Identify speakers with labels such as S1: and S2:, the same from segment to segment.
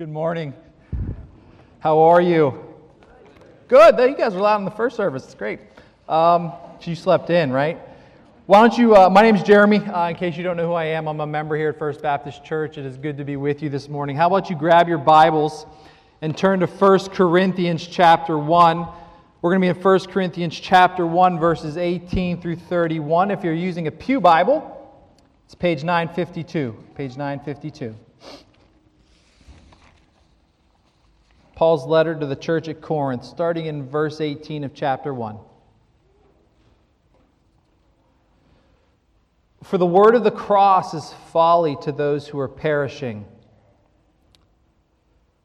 S1: Good morning. How are you? Good. You guys were loud in the first service. It's great. Um, you slept in, right? Why don't you? Uh, my name is Jeremy. Uh, in case you don't know who I am, I'm a member here at First Baptist Church. It is good to be with you this morning. How about you grab your Bibles and turn to 1 Corinthians chapter 1. We're going to be in 1 Corinthians chapter 1, verses 18 through 31. If you're using a Pew Bible, it's page 952. Page 952. Paul's letter to the church at Corinth, starting in verse 18 of chapter 1. For the word of the cross is folly to those who are perishing.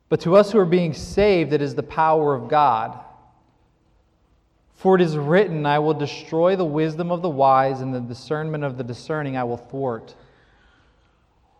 S1: But to us who are being saved, it is the power of God. For it is written, I will destroy the wisdom of the wise, and the discernment of the discerning I will thwart.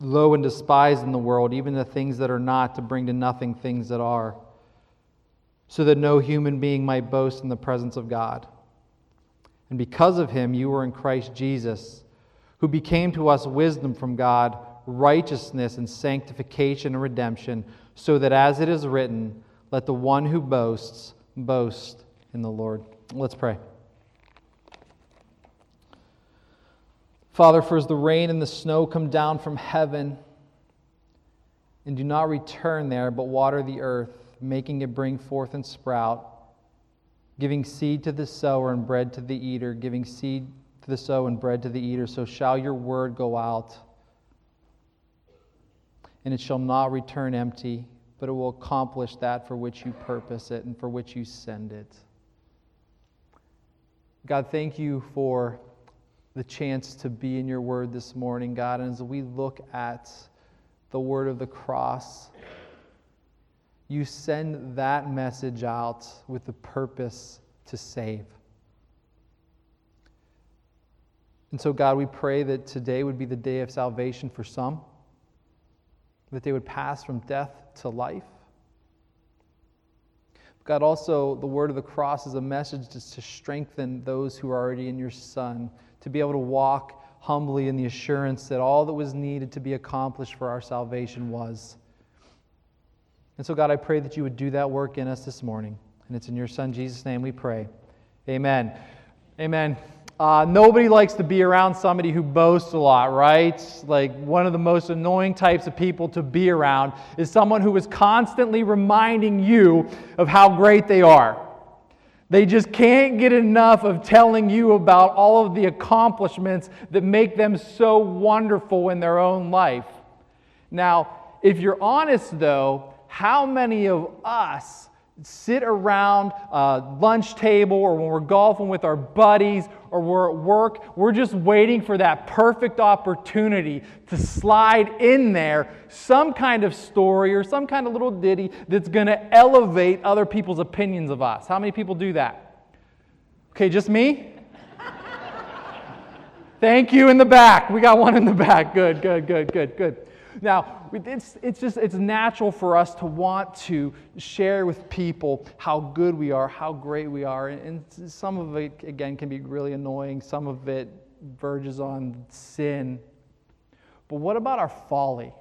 S1: low and despised in the world, even the things that are not, to bring to nothing things that are, so that no human being might boast in the presence of God. And because of him, you were in Christ Jesus, who became to us wisdom from God, righteousness and sanctification and redemption, so that as it is written, let the one who boasts boast in the Lord. Let's pray. Father, for as the rain and the snow come down from heaven and do not return there, but water the earth, making it bring forth and sprout, giving seed to the sower and bread to the eater, giving seed to the sower and bread to the eater, so shall your word go out. And it shall not return empty, but it will accomplish that for which you purpose it and for which you send it. God, thank you for the chance to be in your word this morning, God. And as we look at the word of the cross, you send that message out with the purpose to save. And so, God, we pray that today would be the day of salvation for some, that they would pass from death to life. God, also, the word of the cross is a message to, to strengthen those who are already in your Son to be able to walk humbly in the assurance that all that was needed to be accomplished for our salvation was. And so, God, I pray that you would do that work in us this morning. And it's in your Son, Jesus' name, we pray. Amen. Amen. Uh, nobody likes to be around somebody who boasts a lot, right? Like, one of the most annoying types of people to be around is someone who is constantly reminding you of how great they are. They just can't get enough of telling you about all of the accomplishments that make them so wonderful in their own life. Now, if you're honest though, how many of us sit around a lunch table or when we're golfing with our buddies or we're at work, we're just waiting for that perfect opportunity to slide in there some kind of story or some kind of little ditty that's going to elevate other people's opinions of us. How many people do that? Okay, just me? Thank you in the back. We got one in the back. Good, good, good, good, good. Now, it's, it's just it's natural for us to want to share with people how good we are, how great we are. And some of it, again, can be really annoying. Some of it verges on sin. But what about our folly?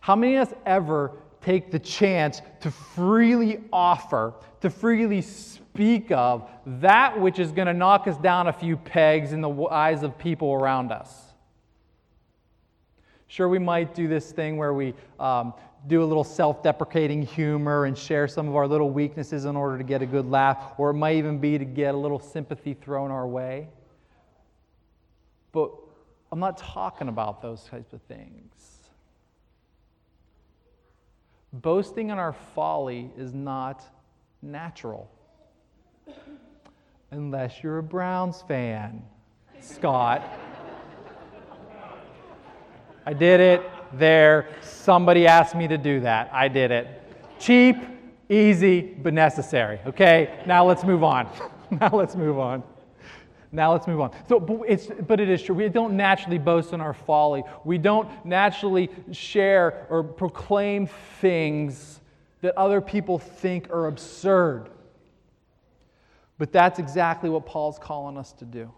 S1: How many of us ever take the chance to freely offer, to freely speak of that which is going to knock us down a few pegs in the eyes of people around us? Sure, we might do this thing where we um, do a little self deprecating humor and share some of our little weaknesses in order to get a good laugh, or it might even be to get a little sympathy thrown our way. But I'm not talking about those types of things. Boasting in our folly is not natural. Unless you're a Browns fan, Scott. I did it there. Somebody asked me to do that. I did it. Cheap, easy, but necessary. Okay, now let's move on. now let's move on. Now let's move on. So, but, it's, but it is true. We don't naturally boast in our folly. We don't naturally share or proclaim things that other people think are absurd. But that's exactly what Paul's calling us to do.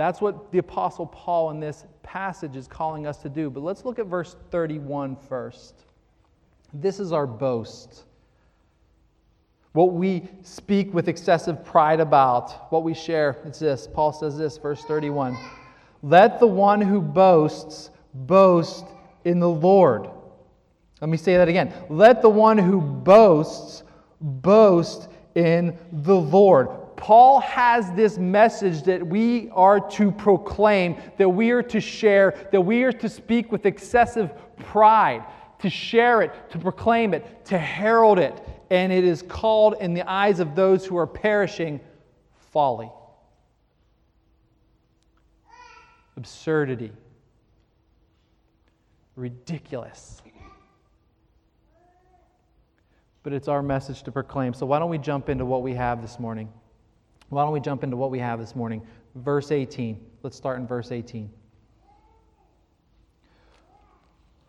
S1: That's what the Apostle Paul in this passage is calling us to do. But let's look at verse 31 first. This is our boast. What we speak with excessive pride about, what we share, it's this. Paul says this, verse 31 Let the one who boasts boast in the Lord. Let me say that again. Let the one who boasts boast in the Lord. Paul has this message that we are to proclaim, that we are to share, that we are to speak with excessive pride, to share it, to proclaim it, to herald it. And it is called, in the eyes of those who are perishing, folly, absurdity, ridiculous. But it's our message to proclaim. So why don't we jump into what we have this morning? Why don't we jump into what we have this morning? Verse 18. Let's start in verse 18.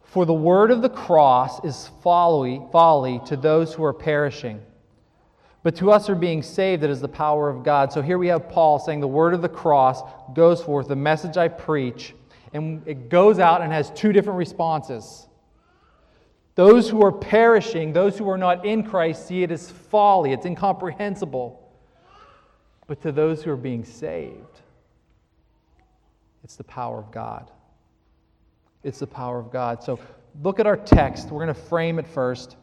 S1: For the word of the cross is folly, folly to those who are perishing. But to us who are being saved, it is the power of God. So here we have Paul saying, The word of the cross goes forth, the message I preach, and it goes out and has two different responses. Those who are perishing, those who are not in Christ, see it as folly, it's incomprehensible. But to those who are being saved, it's the power of God. It's the power of God. So look at our text. We're going to frame it first.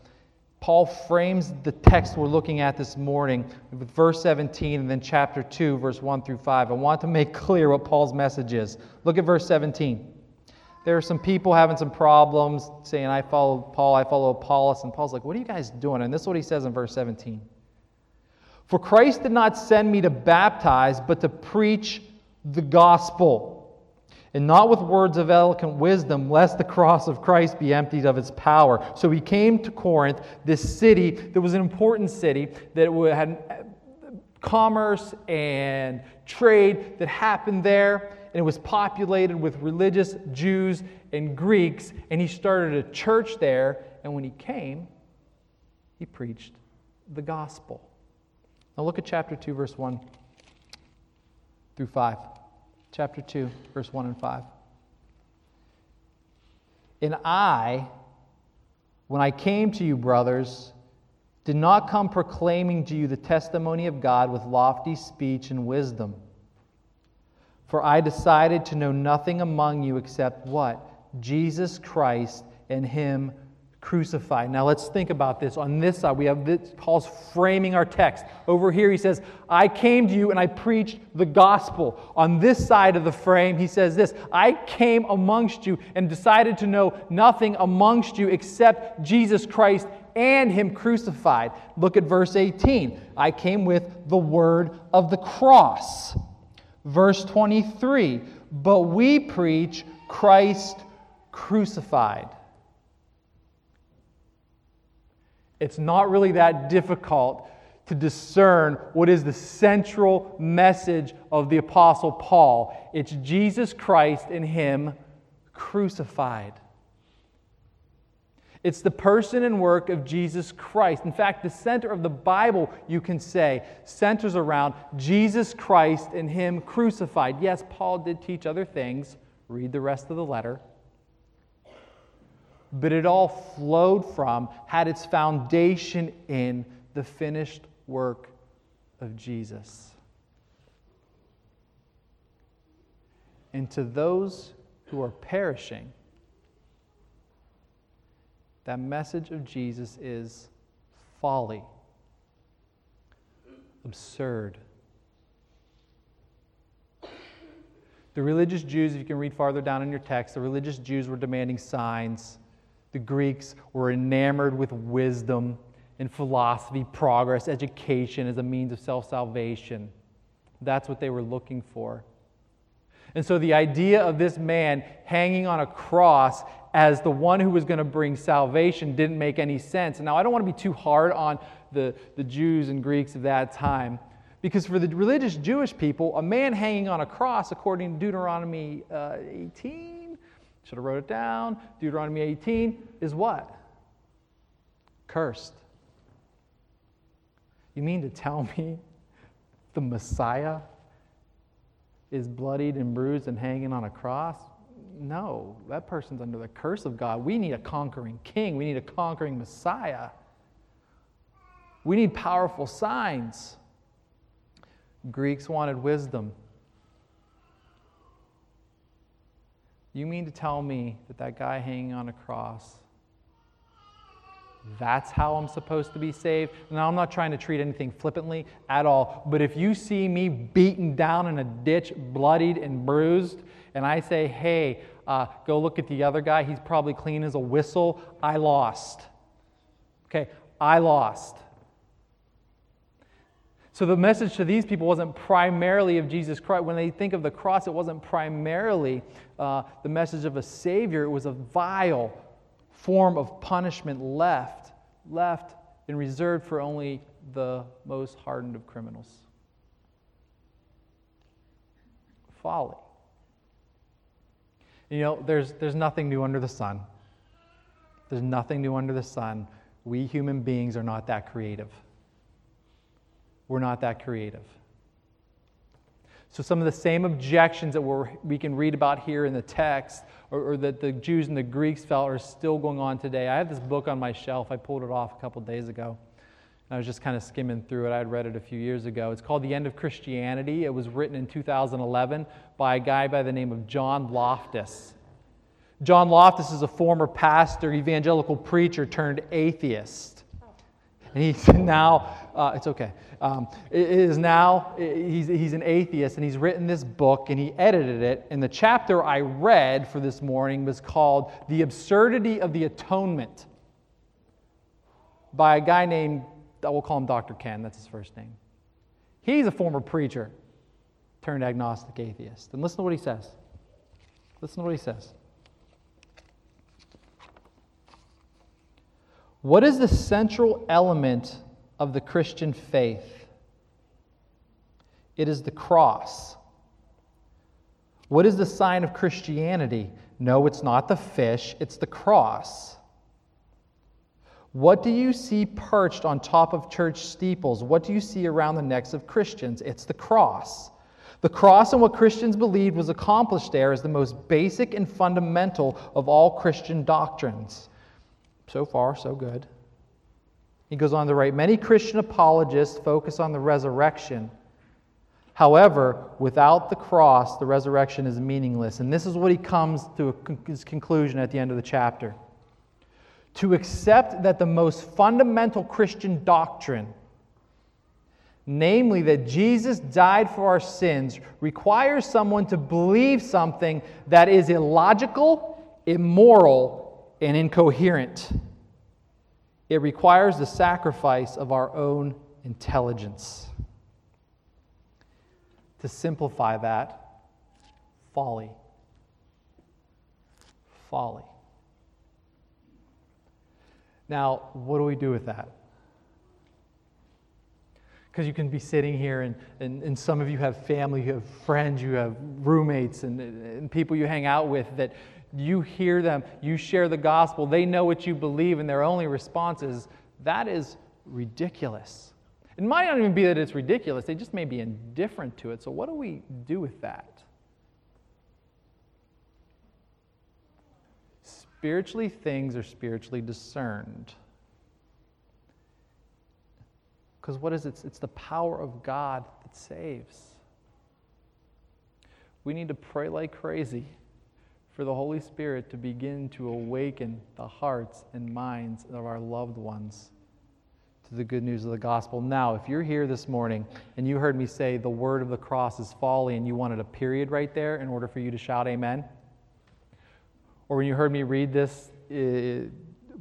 S1: Paul frames the text we're looking at this morning with verse 17 and then chapter 2, verse 1 through 5. I want to make clear what Paul's message is. Look at verse 17. There are some people having some problems saying, I follow Paul, I follow Apollos. And Paul's like, What are you guys doing? And this is what he says in verse 17. For Christ did not send me to baptize, but to preach the gospel, and not with words of eloquent wisdom, lest the cross of Christ be emptied of its power. So he came to Corinth, this city that was an important city that had uh, commerce and trade that happened there, and it was populated with religious Jews and Greeks, and he started a church there, and when he came, he preached the gospel. Now look at chapter 2, verse 1 through 5. Chapter 2, verse 1 and 5. And I, when I came to you, brothers, did not come proclaiming to you the testimony of God with lofty speech and wisdom. For I decided to know nothing among you except what? Jesus Christ and Him crucified. Now let's think about this. On this side, we have this, Paul's framing our text. Over here, he says, I came to you and I preached the gospel. On this side of the frame, he says this I came amongst you and decided to know nothing amongst you except Jesus Christ and Him crucified. Look at verse 18. I came with the word of the cross. Verse 23. But we preach Christ crucified. It's not really that difficult to discern what is the central message of the Apostle Paul. It's Jesus Christ and Him crucified. It's the person and work of Jesus Christ. In fact, the center of the Bible, you can say, centers around Jesus Christ and Him crucified. Yes, Paul did teach other things. Read the rest of the letter but it all flowed from, had its foundation in the finished work of Jesus. And to those who are perishing, that message of Jesus is folly, absurd. The religious Jews, if you can read farther down in your text, the religious Jews were demanding signs. The Greeks were enamored with wisdom and philosophy, progress, education as a means of self salvation. That's what they were looking for. And so the idea of this man hanging on a cross as the one who was going to bring salvation didn't make any sense. Now, I don't want to be too hard on the, the Jews and Greeks of that time, because for the religious Jewish people, a man hanging on a cross, according to Deuteronomy uh, 18, should have wrote it down, Deuteronomy 18, is what? Cursed. You mean to tell me the Messiah is bloodied and bruised and hanging on a cross? No, that person's under the curse of God. We need a conquering king, we need a conquering Messiah. We need powerful signs. Greeks wanted wisdom. You mean to tell me that that guy hanging on a cross that's how I'm supposed to be saved. Now, I'm not trying to treat anything flippantly at all, but if you see me beaten down in a ditch, bloodied and bruised, and I say, hey, uh, go look at the other guy, he's probably clean as a whistle, I lost. Okay, I lost. So the message to these people wasn't primarily of Jesus Christ. When they think of the cross, it wasn't primarily uh, the message of a Savior, it was a vile, form of punishment left, left and reserved for only the most hardened of criminals. Folly. You know, there's, there's nothing new under the sun. There's nothing new under the sun. We human beings are not that creative. We're not that creative. So, some of the same objections that we can read about here in the text, or, or, that the Jews and the Greeks felt, are still going on today. I have this book on my shelf. I pulled it off a couple days ago. I was just kind of skimming through it. I had read it a few years ago. It's called The End of Christianity. It was written in 2011 by a guy by the name of John Loftus. John Loftus is a former pastor, evangelical preacher turned atheist. And he's now, uh, it's okay. Um, is now, he's, he's an atheist, and he's written this book and he edited it. And the chapter I read for this morning was called The Absurdity of the Atonement by a guy named, I will call him Dr. Ken, that's his first name. He's a former preacher turned agnostic atheist. And listen to what he says. Listen to what he says. What is the central element of the Christian faith? It is the cross. What is the sign of Christianity? No, it's not the fish, it's the cross. What do you see perched on top of church steeples? What do you see around the necks of Christians? It's the cross. The cross and what Christians believed was accomplished there is the most basic and fundamental of all Christian doctrines. So far, so good. He goes on to write Many Christian apologists focus on the resurrection. However, without the cross, the resurrection is meaningless. And this is what he comes to his conclusion at the end of the chapter. To accept that the most fundamental Christian doctrine, namely that Jesus died for our sins, requires someone to believe something that is illogical, immoral, and incoherent. It requires the sacrifice of our own intelligence. To simplify that, folly. Folly. Now, what do we do with that? Because you can be sitting here, and, and, and some of you have family, you have friends, you have roommates, and, and people you hang out with that you hear them, you share the gospel, they know what you believe, and their only response is, that is ridiculous. It might not even be that it's ridiculous, they just may be indifferent to it. So, what do we do with that? Spiritually, things are spiritually discerned. Because what is it? It's the power of God that saves. We need to pray like crazy for the Holy Spirit to begin to awaken the hearts and minds of our loved ones to the good news of the gospel. Now, if you're here this morning and you heard me say the word of the cross is folly and you wanted a period right there in order for you to shout amen, or when you heard me read this uh,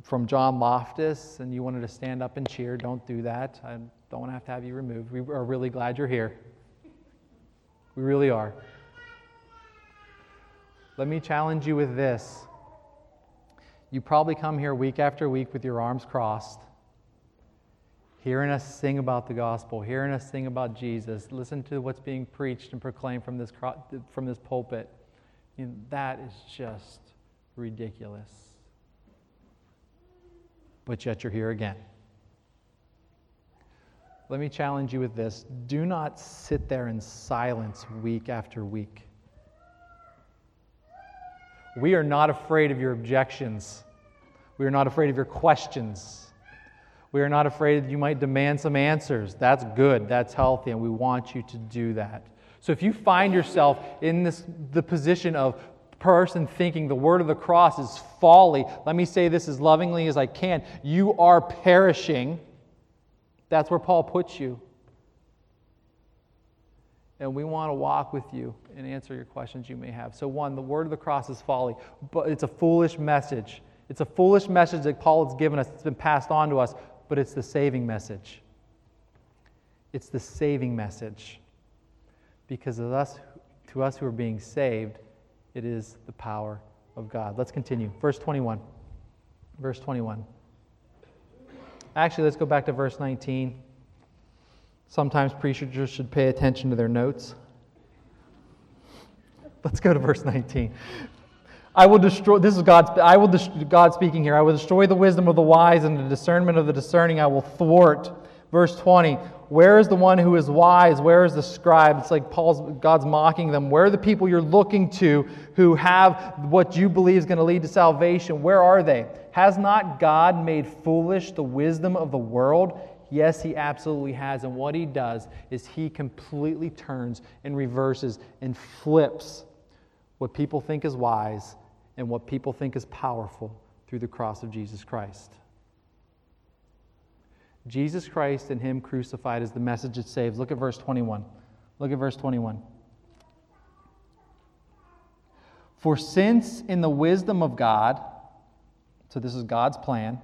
S1: from John Loftus and you wanted to stand up and cheer, don't do that. I don't want to have to have you removed. We are really glad you're here. We really are. Let me challenge you with this. You probably come here week after week with your arms crossed, hearing us sing about the gospel, hearing us sing about Jesus, listen to what's being preached and proclaimed from this, from this pulpit. You know, that is just ridiculous. But yet you're here again. Let me challenge you with this do not sit there in silence week after week. We are not afraid of your objections. We are not afraid of your questions. We are not afraid that you might demand some answers. That's good, that's healthy, and we want you to do that. So if you find yourself in this, the position of person thinking the word of the cross is folly, let me say this as lovingly as I can. You are perishing. That's where Paul puts you. And we want to walk with you and answer your questions you may have. So, one, the word of the cross is folly, but it's a foolish message. It's a foolish message that Paul has given us, it's been passed on to us, but it's the saving message. It's the saving message. Because of us, to us who are being saved, it is the power of God. Let's continue. Verse 21. Verse 21. Actually, let's go back to verse 19. Sometimes preachers should pay attention to their notes. Let's go to verse 19. I will destroy, this is God's, I will, God speaking here, I will destroy the wisdom of the wise and the discernment of the discerning I will thwart. Verse 20, where is the one who is wise? Where is the scribe? It's like Paul's, God's mocking them. Where are the people you're looking to who have what you believe is going to lead to salvation? Where are they? Has not God made foolish the wisdom of the world? Yes, he absolutely has. And what he does is he completely turns and reverses and flips what people think is wise and what people think is powerful through the cross of Jesus Christ. Jesus Christ and Him crucified is the message that saves. Look at verse 21. Look at verse 21. For since in the wisdom of God, so this is God's plan,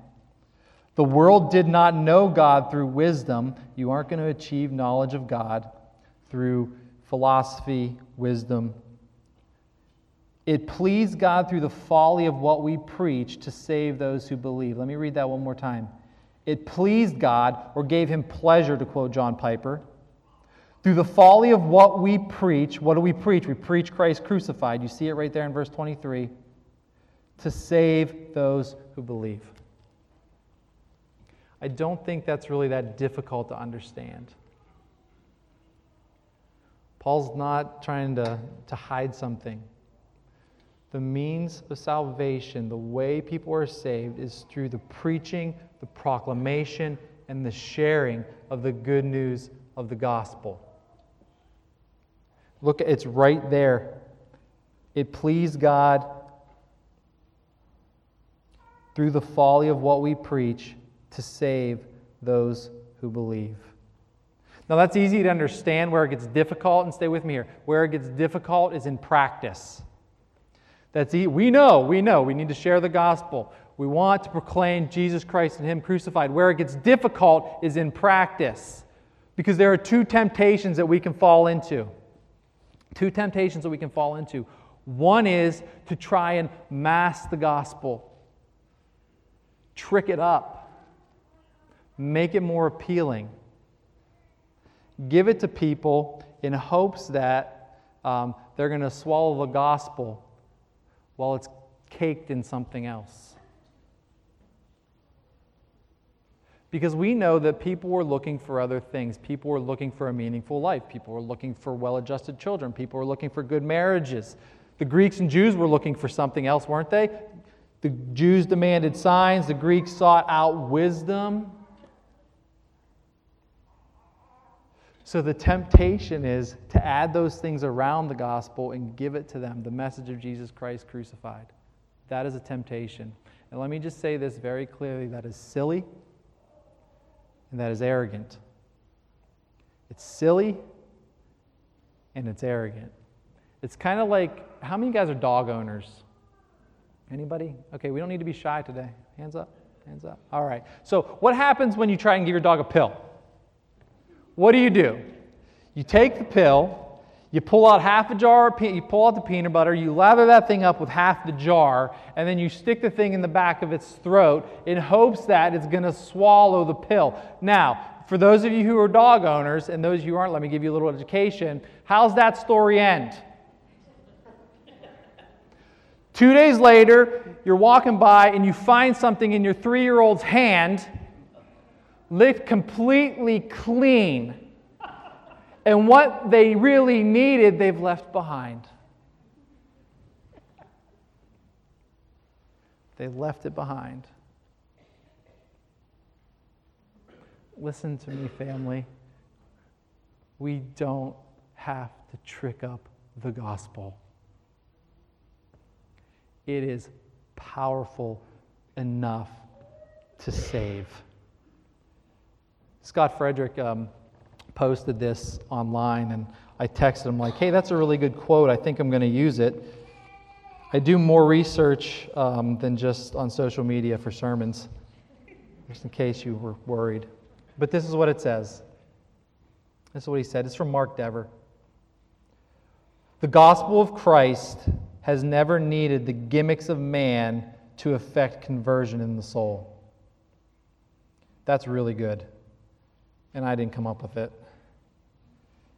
S1: the world did not know God through wisdom. You aren't going to achieve knowledge of God through philosophy, wisdom. It pleased God through the folly of what we preach to save those who believe. Let me read that one more time. It pleased God, or gave him pleasure, to quote John Piper. Through the folly of what we preach, what do we preach? We preach Christ crucified. You see it right there in verse 23 to save those who believe. I don't think that's really that difficult to understand. Paul's not trying to, to hide something. The means of salvation, the way people are saved, is through the preaching, the proclamation, and the sharing of the good news of the gospel. Look, it's right there. It pleased God through the folly of what we preach to save those who believe. Now, that's easy to understand where it gets difficult, and stay with me here. Where it gets difficult is in practice. That's e- we know, we know, we need to share the gospel. We want to proclaim Jesus Christ and Him crucified. Where it gets difficult is in practice. Because there are two temptations that we can fall into. Two temptations that we can fall into. One is to try and mask the gospel, trick it up make it more appealing. Give it to people in hopes that um, they're going to swallow the gospel while it's caked in something else. Because we know that people were looking for other things. People were looking for a meaningful life. People were looking for well adjusted children. People were looking for good marriages. The Greeks and Jews were looking for something else, weren't they? The Jews demanded signs, the Greeks sought out wisdom. So the temptation is to add those things around the gospel and give it to them the message of Jesus Christ crucified. That is a temptation. And let me just say this very clearly that is silly and that is arrogant. It's silly and it's arrogant. It's kind of like how many of you guys are dog owners? Anybody? Okay, we don't need to be shy today. Hands up. Hands up. All right. So, what happens when you try and give your dog a pill? What do you do? You take the pill, you pull out half a jar you pull out the peanut butter, you lather that thing up with half the jar, and then you stick the thing in the back of its throat in hopes that it's going to swallow the pill. Now, for those of you who are dog owners and those who aren't, let me give you a little education. How's that story end? Two days later, you're walking by and you find something in your three year old's hand licked completely clean. And what they really needed, they've left behind. They left it behind. Listen to me, family. We don't have to trick up the gospel. It is powerful enough to save. Scott Frederick um, posted this online, and I texted him, like, hey, that's a really good quote. I think I'm going to use it. I do more research um, than just on social media for sermons, just in case you were worried. But this is what it says. This is what he said. It's from Mark Dever. The gospel of Christ has never needed the gimmicks of man to effect conversion in the soul. That's really good. And I didn't come up with it.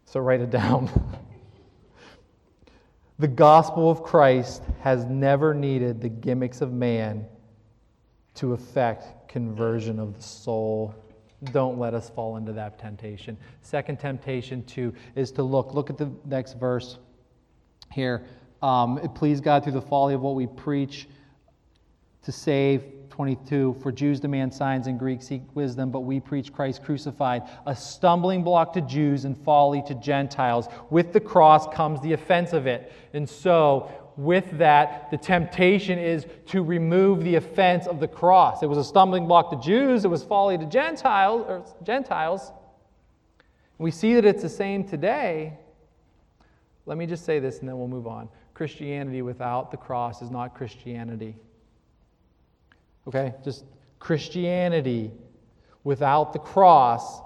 S1: So write it down. the gospel of Christ has never needed the gimmicks of man to effect conversion of the soul don't let us fall into that temptation. Second temptation, too, is to look. Look at the next verse here. Um, please God through the folly of what we preach to save. 22 For Jews demand signs and Greeks seek wisdom, but we preach Christ crucified, a stumbling block to Jews and folly to Gentiles. With the cross comes the offense of it. And so with that, the temptation is to remove the offense of the cross. It was a stumbling block to Jews, it was folly to Gentiles, or Gentiles. We see that it's the same today. Let me just say this and then we'll move on. Christianity without the cross is not Christianity. Okay? Just Christianity without the cross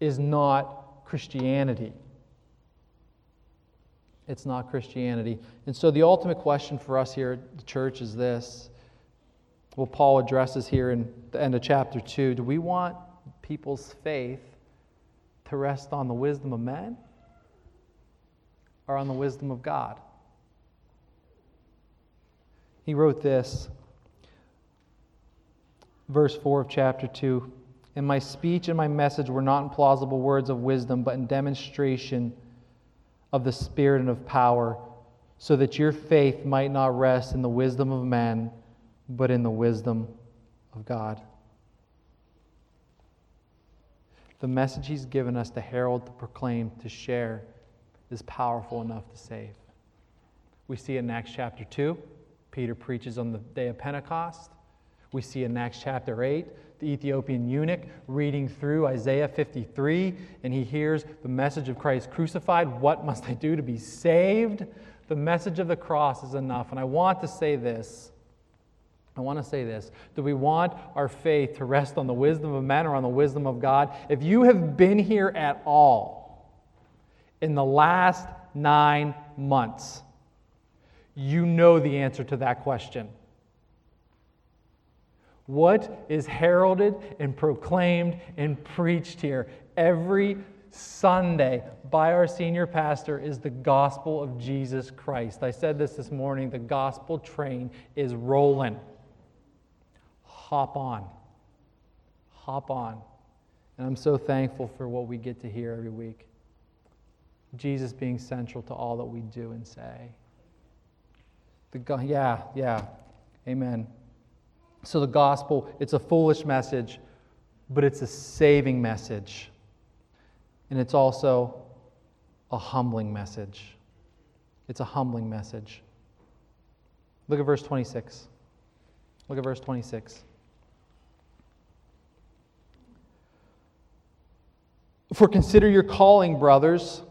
S1: is not Christianity. It's not Christianity. And so the ultimate question for us here at the church is this. Well, Paul addresses here in the end of chapter 2. Do we want people's faith to rest on the wisdom of men or on the wisdom of God? He wrote this, verse 4 of chapter 2. And my speech and my message were not in plausible words of wisdom, but in demonstration of the Spirit and of power, so that your faith might not rest in the wisdom of men, but in the wisdom of God. The message He's given us to herald, to proclaim, to share is powerful enough to save. We see in Acts chapter 2, Peter preaches on the day of Pentecost. We see in Acts chapter 8, the Ethiopian eunuch reading through Isaiah 53, and he hears the message of Christ crucified. What must I do to be saved? The message of the cross is enough. And I want to say this. I want to say this. Do we want our faith to rest on the wisdom of men or on the wisdom of God? If you have been here at all in the last nine months, you know the answer to that question. What is heralded and proclaimed and preached here every Sunday by our senior pastor is the gospel of Jesus Christ. I said this this morning the gospel train is rolling. Hop on. Hop on. And I'm so thankful for what we get to hear every week. Jesus being central to all that we do and say. The, yeah, yeah. Amen. So the gospel, it's a foolish message, but it's a saving message. And it's also a humbling message. It's a humbling message. Look at verse 26. Look at verse 26. For consider your calling, brothers.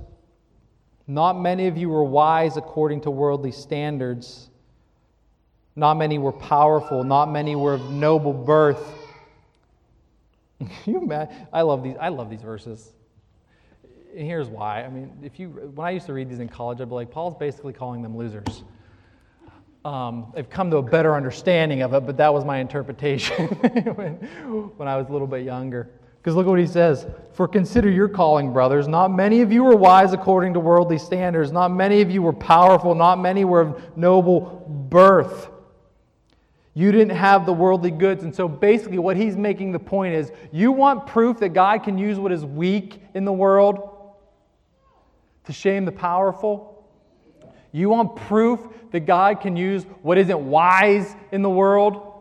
S1: Not many of you were wise according to worldly standards. Not many were powerful. Not many were of noble birth. you mad? I love these. I love these verses. And here's why. I mean, if you when I used to read these in college, I'd be like, Paul's basically calling them losers. Um, I've come to a better understanding of it, but that was my interpretation when, when I was a little bit younger. Because look what he says For consider your calling, brothers. Not many of you were wise according to worldly standards. Not many of you were powerful. Not many were of noble birth. You didn't have the worldly goods. And so basically, what he's making the point is you want proof that God can use what is weak in the world to shame the powerful? You want proof that God can use what isn't wise in the world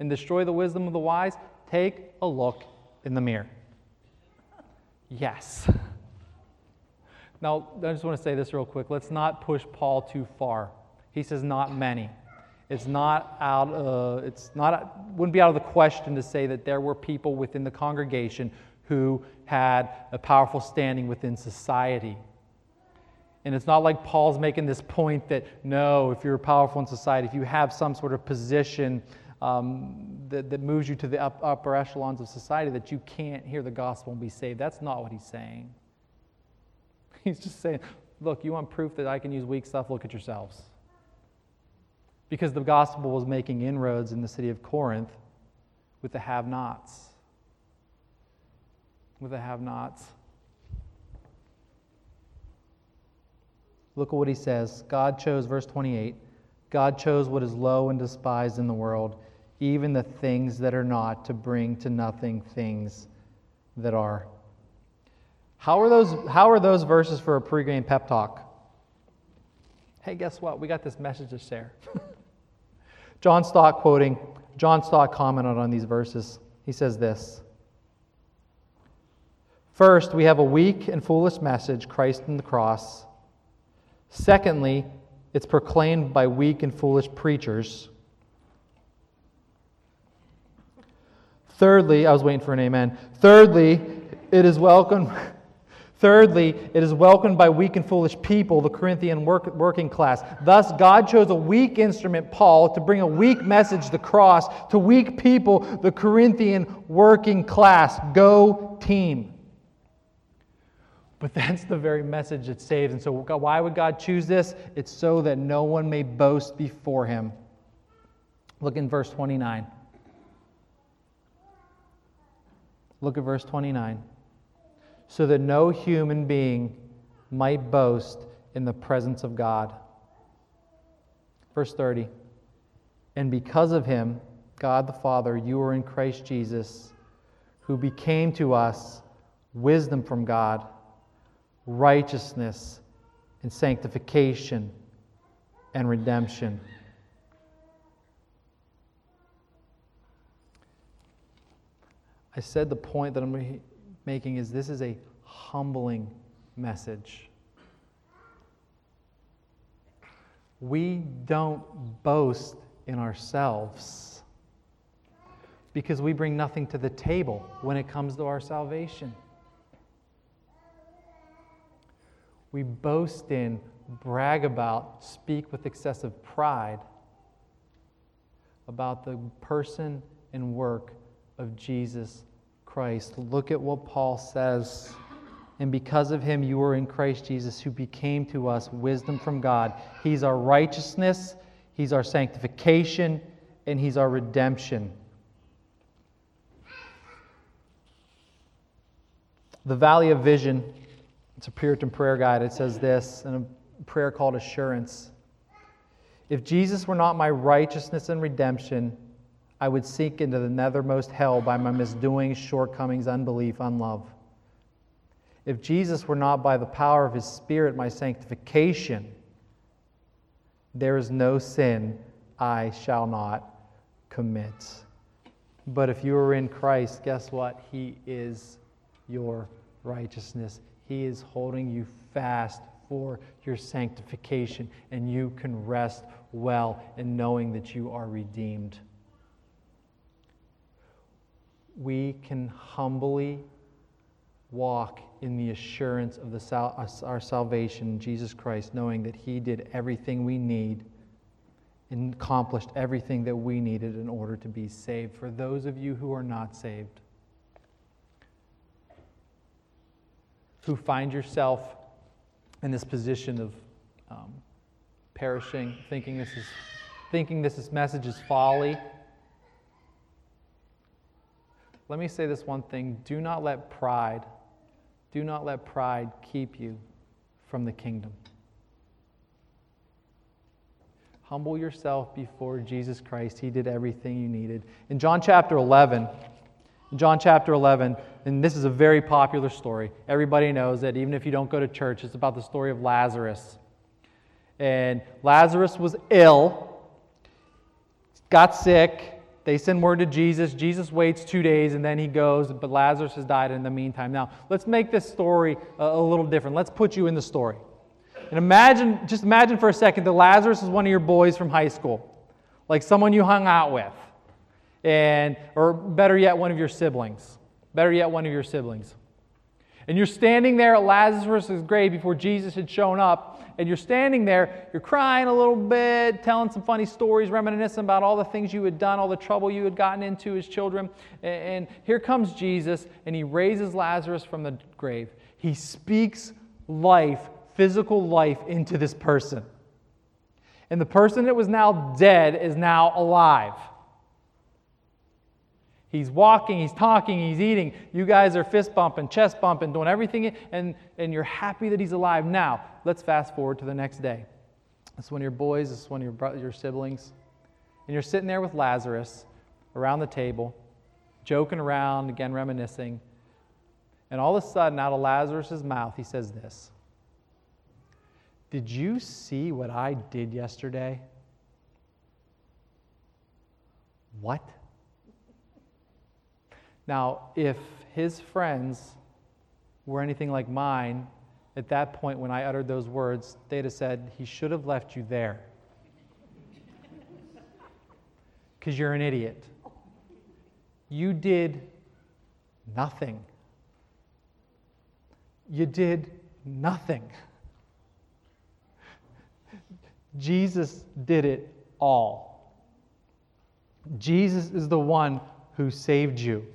S1: and destroy the wisdom of the wise? Take a look in the mirror. Yes. Now, I just want to say this real quick. Let's not push Paul too far. He says, not many. It's not out, it's not, wouldn't be out of the question to say that there were people within the congregation who had a powerful standing within society. And it's not like Paul's making this point that no, if you're powerful in society, if you have some sort of position um, that, that moves you to the up, upper echelons of society, that you can't hear the gospel and be saved. That's not what he's saying. He's just saying, look, you want proof that I can use weak stuff? Look at yourselves. Because the gospel was making inroads in the city of Corinth with the have nots. With the have nots. Look at what he says. God chose, verse 28, God chose what is low and despised in the world, even the things that are not, to bring to nothing things that are. How are those, how are those verses for a pregame pep talk? Hey, guess what? We got this message to share. John Stott quoting, John Stott commented on these verses. He says this First, we have a weak and foolish message, Christ and the cross. Secondly, it's proclaimed by weak and foolish preachers. Thirdly, I was waiting for an amen. Thirdly, it is welcomed. Thirdly, it is welcomed by weak and foolish people, the Corinthian work, working class. Thus, God chose a weak instrument, Paul, to bring a weak message, the cross, to weak people, the Corinthian working class. Go, team. But that's the very message that saves. And so, why would God choose this? It's so that no one may boast before him. Look in verse 29. Look at verse 29. So that no human being might boast in the presence of God. Verse 30. And because of him, God the Father, you are in Christ Jesus, who became to us wisdom from God righteousness and sanctification and redemption. I said the point that I'm making is this is a humbling message. We don't boast in ourselves because we bring nothing to the table when it comes to our salvation. we boast in, brag about, speak with excessive pride about the person and work of Jesus Christ. Look at what Paul says. And because of him, you are in Christ Jesus, who became to us wisdom from God. He's our righteousness, He's our sanctification, and He's our redemption. The Valley of Vision it's a Puritan prayer guide. It says this in a prayer called Assurance. If Jesus were not my righteousness and redemption, I would sink into the nethermost hell by my misdoings, shortcomings, unbelief, unlove. If Jesus were not by the power of his Spirit my sanctification, there is no sin I shall not commit. But if you are in Christ, guess what? He is your righteousness. He is holding you fast for your sanctification, and you can rest well in knowing that you are redeemed. We can humbly walk in the assurance of the sal- our salvation Jesus Christ, knowing that He did everything we need and accomplished everything that we needed in order to be saved. For those of you who are not saved, who find yourself in this position of um, perishing, thinking this is thinking this is message is folly. Let me say this one thing: Do not let pride, do not let pride keep you from the kingdom. Humble yourself before Jesus Christ. He did everything you needed. In John chapter 11, in John chapter 11, and this is a very popular story. Everybody knows it, even if you don't go to church. It's about the story of Lazarus. And Lazarus was ill, got sick. They send word to Jesus. Jesus waits two days and then he goes, but Lazarus has died in the meantime. Now, let's make this story a, a little different. Let's put you in the story. And imagine, just imagine for a second that Lazarus is one of your boys from high school, like someone you hung out with, and, or better yet, one of your siblings. Better yet, one of your siblings. And you're standing there at Lazarus' grave before Jesus had shown up, and you're standing there, you're crying a little bit, telling some funny stories, reminiscing about all the things you had done, all the trouble you had gotten into as children. And here comes Jesus, and he raises Lazarus from the grave. He speaks life physical life into this person. And the person that was now dead is now alive. He's walking, he's talking, he's eating. You guys are fist bumping, chest bumping, doing everything, and, and you're happy that he's alive. Now, let's fast forward to the next day. Is one of your boys, is one of your, your siblings. And you're sitting there with Lazarus around the table, joking around, again reminiscing. And all of a sudden, out of Lazarus' mouth, he says this did you see what I did yesterday? What? Now, if his friends were anything like mine, at that point when I uttered those words, they'd have said, He should have left you there. Because you're an idiot. You did nothing. You did nothing. Jesus did it all. Jesus is the one who saved you.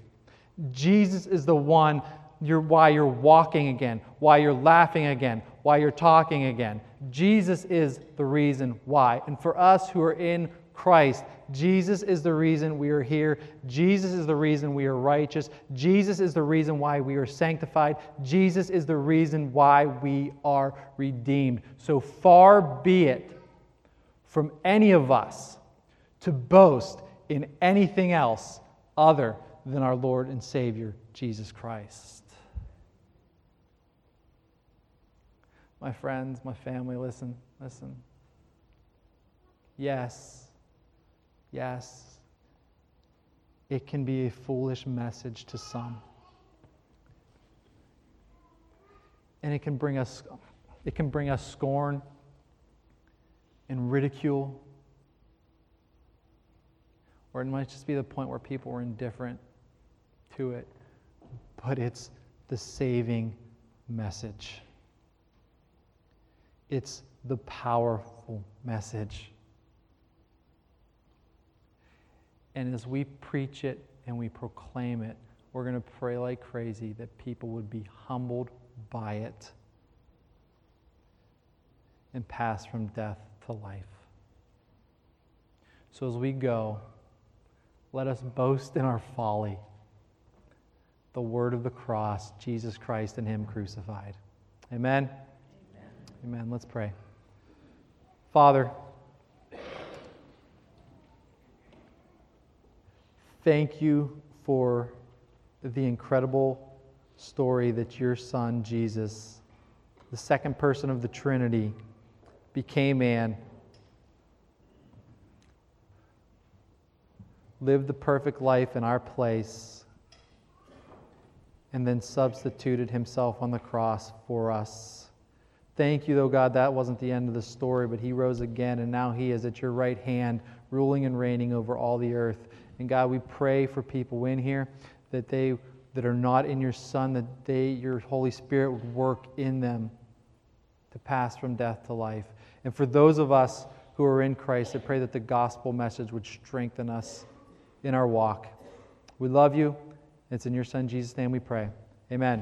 S1: Jesus is the one you're, why you're walking again, why you're laughing again, why you're talking again. Jesus is the reason why. And for us who are in Christ, Jesus is the reason we are here. Jesus is the reason we are righteous. Jesus is the reason why we are sanctified. Jesus is the reason why we are redeemed. So far be it from any of us to boast in anything else other than our Lord and Savior, Jesus Christ. My friends, my family, listen, listen. Yes, yes, it can be a foolish message to some. And it can bring us, it can bring us scorn and ridicule. Or it might just be the point where people are indifferent to it. But it's the saving message, it's the powerful message. And as we preach it and we proclaim it, we're going to pray like crazy that people would be humbled by it and pass from death to life. So as we go, let us boast in our folly, the word of the cross, Jesus Christ and Him crucified. Amen. Amen. Amen. Let's pray. Father, thank you for the incredible story that your Son, Jesus, the second person of the Trinity, became man, lived the perfect life in our place, and then substituted himself on the cross for us. Thank you, though, God, that wasn't the end of the story, but he rose again, and now he is at your right hand, ruling and reigning over all the earth. And God, we pray for people in here that they that are not in your Son, that they, your Holy Spirit would work in them to pass from death to life. And for those of us who are in Christ, I pray that the gospel message would strengthen us in our walk. We love you. It's in your Son, Jesus' name, we pray. Amen.